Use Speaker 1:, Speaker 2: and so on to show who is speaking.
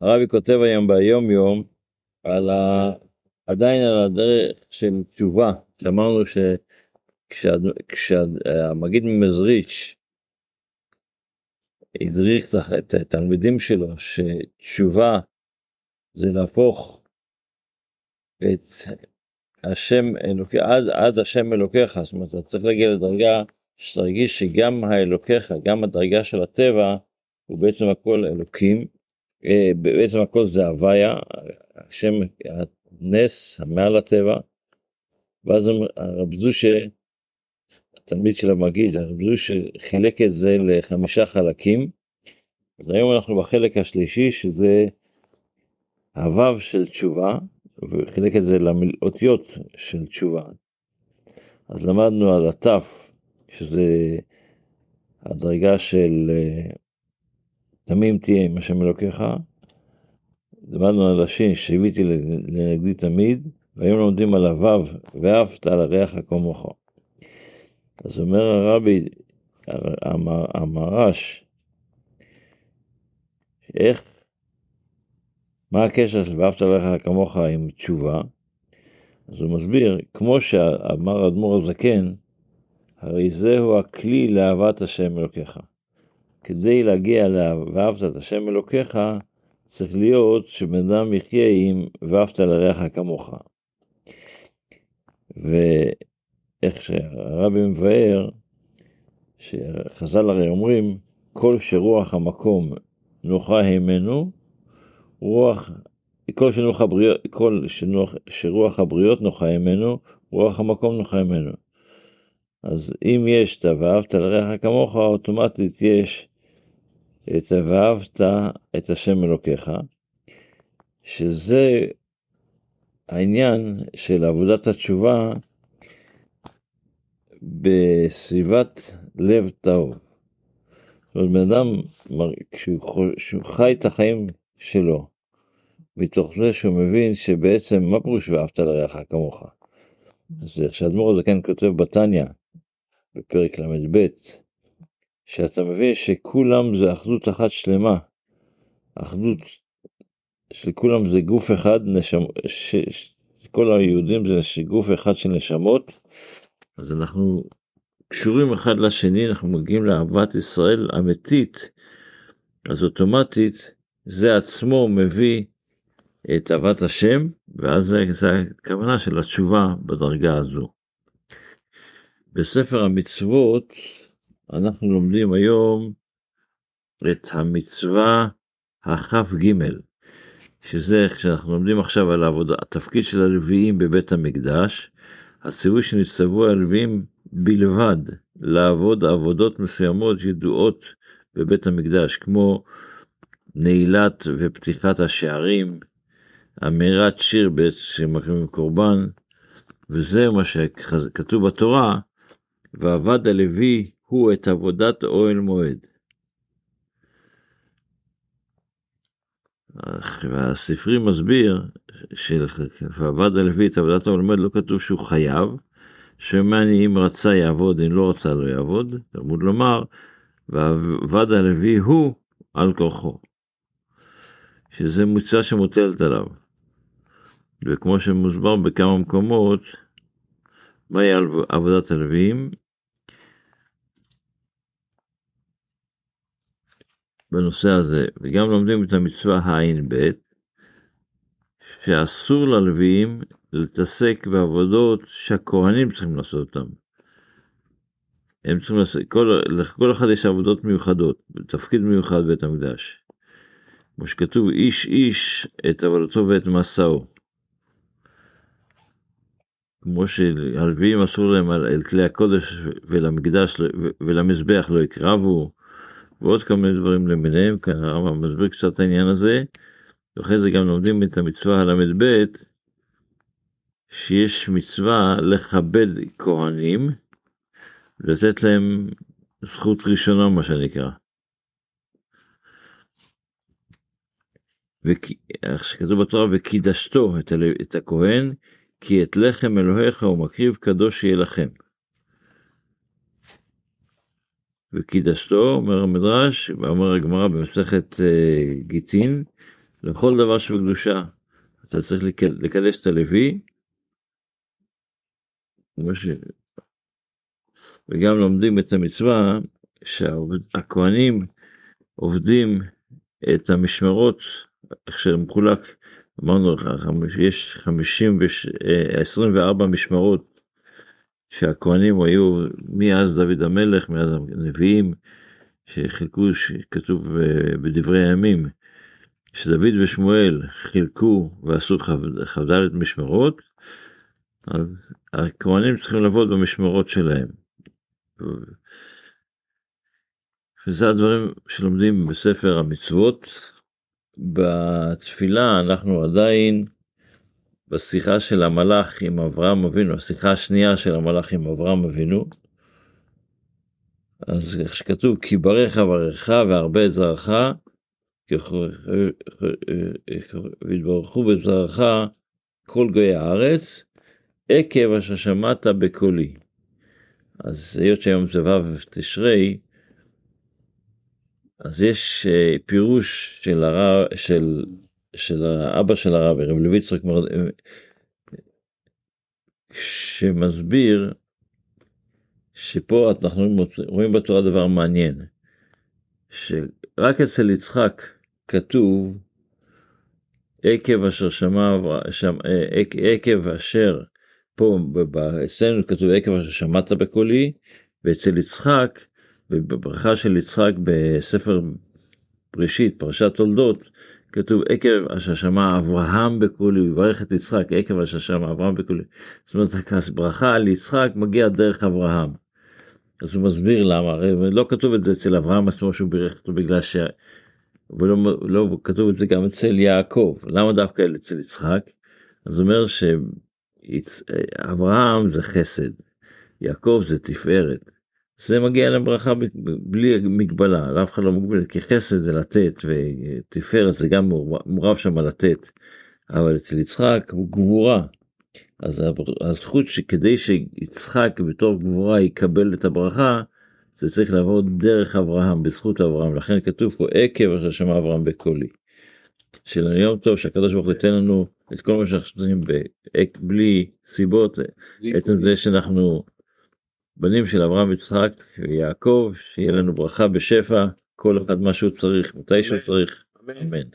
Speaker 1: הרבי כותב היום ביום יום על ה... עדיין על הדרך של תשובה, שאמרנו שכשהמגיד ממזריץ' הדריך את התלמידים שלו שתשובה זה להפוך את השם אלוקי, עד, עד השם אלוקיך, זאת אומרת, אתה צריך להגיע לדרגה שתרגיש שגם האלוקיך, גם הדרגה של הטבע, הוא בעצם הכל אלוקים, בעצם הכל זה הוויה, השם, הנס, המעל הטבע, ואז הרב זושה, התלמיד של המגיד, הרב זושה חילק את זה לחמישה חלקים, אז היום אנחנו בחלק השלישי, שזה הוו של תשובה, וחילק את זה לאותיות של תשובה. אז למדנו על התף, שזה הדרגה של אה, תמים תהיה עם השם אלוקיך. למדנו על השין שהביאתי לנגדי תמיד, והיום לומדים על הוו, ואהבת על הריח כמוך. אז אומר הרבי, המרש, איך, מה הקשר של ואהבת עליך כמוך עם תשובה? אז הוא מסביר, כמו שאמר האדמו"ר הזקן, הרי זהו הכלי לאהבת השם אלוקיך. כדי להגיע ל"ואהבת את השם אלוקיך", צריך להיות שבן אדם יחיה עם "ואהבת לרעך כמוך". ואיך שהרבי מבאר, שחז"ל הרי אומרים, כל שרוח המקום נוחה הימנו, רוח, כל, שנוח הבריות, כל שנוח, שרוח הבריות נוחה הימנו, רוח המקום נוחה הימנו. אז אם יש את ה"ואהבת לרעך כמוך", אוטומטית יש את ה"ואהבת את השם אלוקיך", שזה העניין של עבודת התשובה בסביבת לב טהור. זאת אומרת, בן אדם, כשהוא חי את החיים שלו, מתוך זה שהוא מבין שבעצם, מה פירוש ואהבת לרעך כמוך? אז איך שאדמו"ר הזקן כותב בתניא, בפרק ל"ב, שאתה מבין שכולם זה אחדות אחת שלמה, אחדות של כולם זה גוף אחד, נשמ... ש... כל היהודים זה גוף אחד של נשמות, אז אנחנו קשורים אחד לשני, אנחנו מגיעים לאהבת ישראל אמיתית, אז אוטומטית זה עצמו מביא את אהבת השם, ואז זה, זה הכוונה של התשובה בדרגה הזו. בספר המצוות אנחנו לומדים היום את המצווה הכ"ג, שזה איך שאנחנו לומדים עכשיו על העבודה, התפקיד של הלוויים בבית המקדש, הציווי שנצטוו הלוויים בלבד לעבוד עבודות מסוימות ידועות בבית המקדש, כמו נעילת ופתיחת השערים, אמירת שיר בעת שמקריבים קורבן, וזה מה שכתוב בתורה, ועבד הלוי הוא את עבודת אוהל מועד. והספרי מסביר הלוי את עבודת אוהל מועד לא כתוב שהוא חייב, שמעני אם רצה יעבוד, אם לא רצה לא יעבוד, תלמוד לומר, ועבד הלוי הוא על כורחו, שזה מצווה שמוטלת עליו. וכמו שמוסבר בכמה מקומות, מהי עבודת הלוויים? בנושא הזה, וגם לומדים את המצווה הע"ב, שאסור ללוויים להתעסק בעבודות שהכהנים צריכים לעשות אותם. הם צריכים לעשות, כל, לכל אחד יש עבודות מיוחדות, תפקיד מיוחד בבית המקדש. כמו שכתוב, איש איש את עבודתו ואת מסעו. כמו שהלוויים אסור להם על כלי הקודש ולמקדש ולמזבח לא יקרבו, ועוד כל מיני דברים למיניהם, כאן הרמב"ם מסביר קצת את העניין הזה, ואחרי זה גם לומדים את המצווה הל"ב, שיש מצווה לכבד כהנים, לתת להם זכות ראשונה, מה שנקרא. איך שכתוב בתורה, וקידשתו את, הכהן, כי את לחם אלוהיך הוא מקריב קדוש יהיה לכם. וקידשתו, אומר המדרש, ואומר הגמרא במסכת uh, גיטין, לכל דבר שבקדושה אתה צריך לקדש את הלוי, ש... וגם לומדים את המצווה שהכהנים עובדים את המשמרות, איך שמחולק, אמרנו לך, יש 50 וש... 24 משמרות שהכהנים היו מאז דוד המלך, מאז הנביאים, שחילקו, שכתוב בדברי הימים, שדוד ושמואל חילקו ועשו כ"ד משמרות, אז הכהנים צריכים לעבוד במשמרות שלהם. וזה הדברים שלומדים בספר המצוות. בתפילה אנחנו עדיין בשיחה של המלאך עם אברהם אבינו, השיחה השנייה של המלאך עם אברהם אבינו. אז איך שכתוב, כי ברך אברך והרבה את זרעך, והתברכו בזרעך כל גויי הארץ, עקב אשר שמעת בקולי. אז היות שהיום זה ו' תשרי, אז יש אה, פירוש של הרב, של, של האבא של הרב, רב לוי שמסביר שפה אנחנו רואים בתורה דבר מעניין, שרק אצל יצחק כתוב עקב אשר שמע, שם, עקב אשר, פה אצלנו כתוב עקב אשר שמעת בקולי, ואצל יצחק בברכה של יצחק בספר בראשית, פרשת תולדות, כתוב עקב אשר שמע אברהם בקולי, הוא יברך את יצחק, עקב אשר שמע אברהם בקולי. זאת אומרת, ברכה על יצחק מגיע דרך אברהם. אז הוא מסביר למה, הרי לא כתוב את זה אצל אברהם עצמו שהוא בירך אותו בגלל ש... ולא לא, כתוב את זה גם אצל יעקב, למה דווקא אצל יצחק? אז אומר שאברהם זה חסד, יעקב זה תפארת. זה מגיע לברכה בלי מגבלה, לאף אחד לא מוגבל, כי חסד זה לתת ותפארת זה גם מורב שם לתת, אבל אצל יצחק הוא גבורה. אז הזכות שכדי שיצחק בתור גבורה יקבל את הברכה, זה צריך לעבור דרך אברהם, בזכות אברהם, לכן כתוב פה עקב אשר שמע אברהם בקולי. של היום טוב שהקדוש ברוך הוא ייתן לנו את כל מה שאנחנו עושים בלי סיבות, עצם זה שאנחנו בנים של אברהם, יצחק ויעקב, שיהיה לנו ברכה בשפע, כל אחד מה שהוא צריך, מתי שהוא צריך, אמן.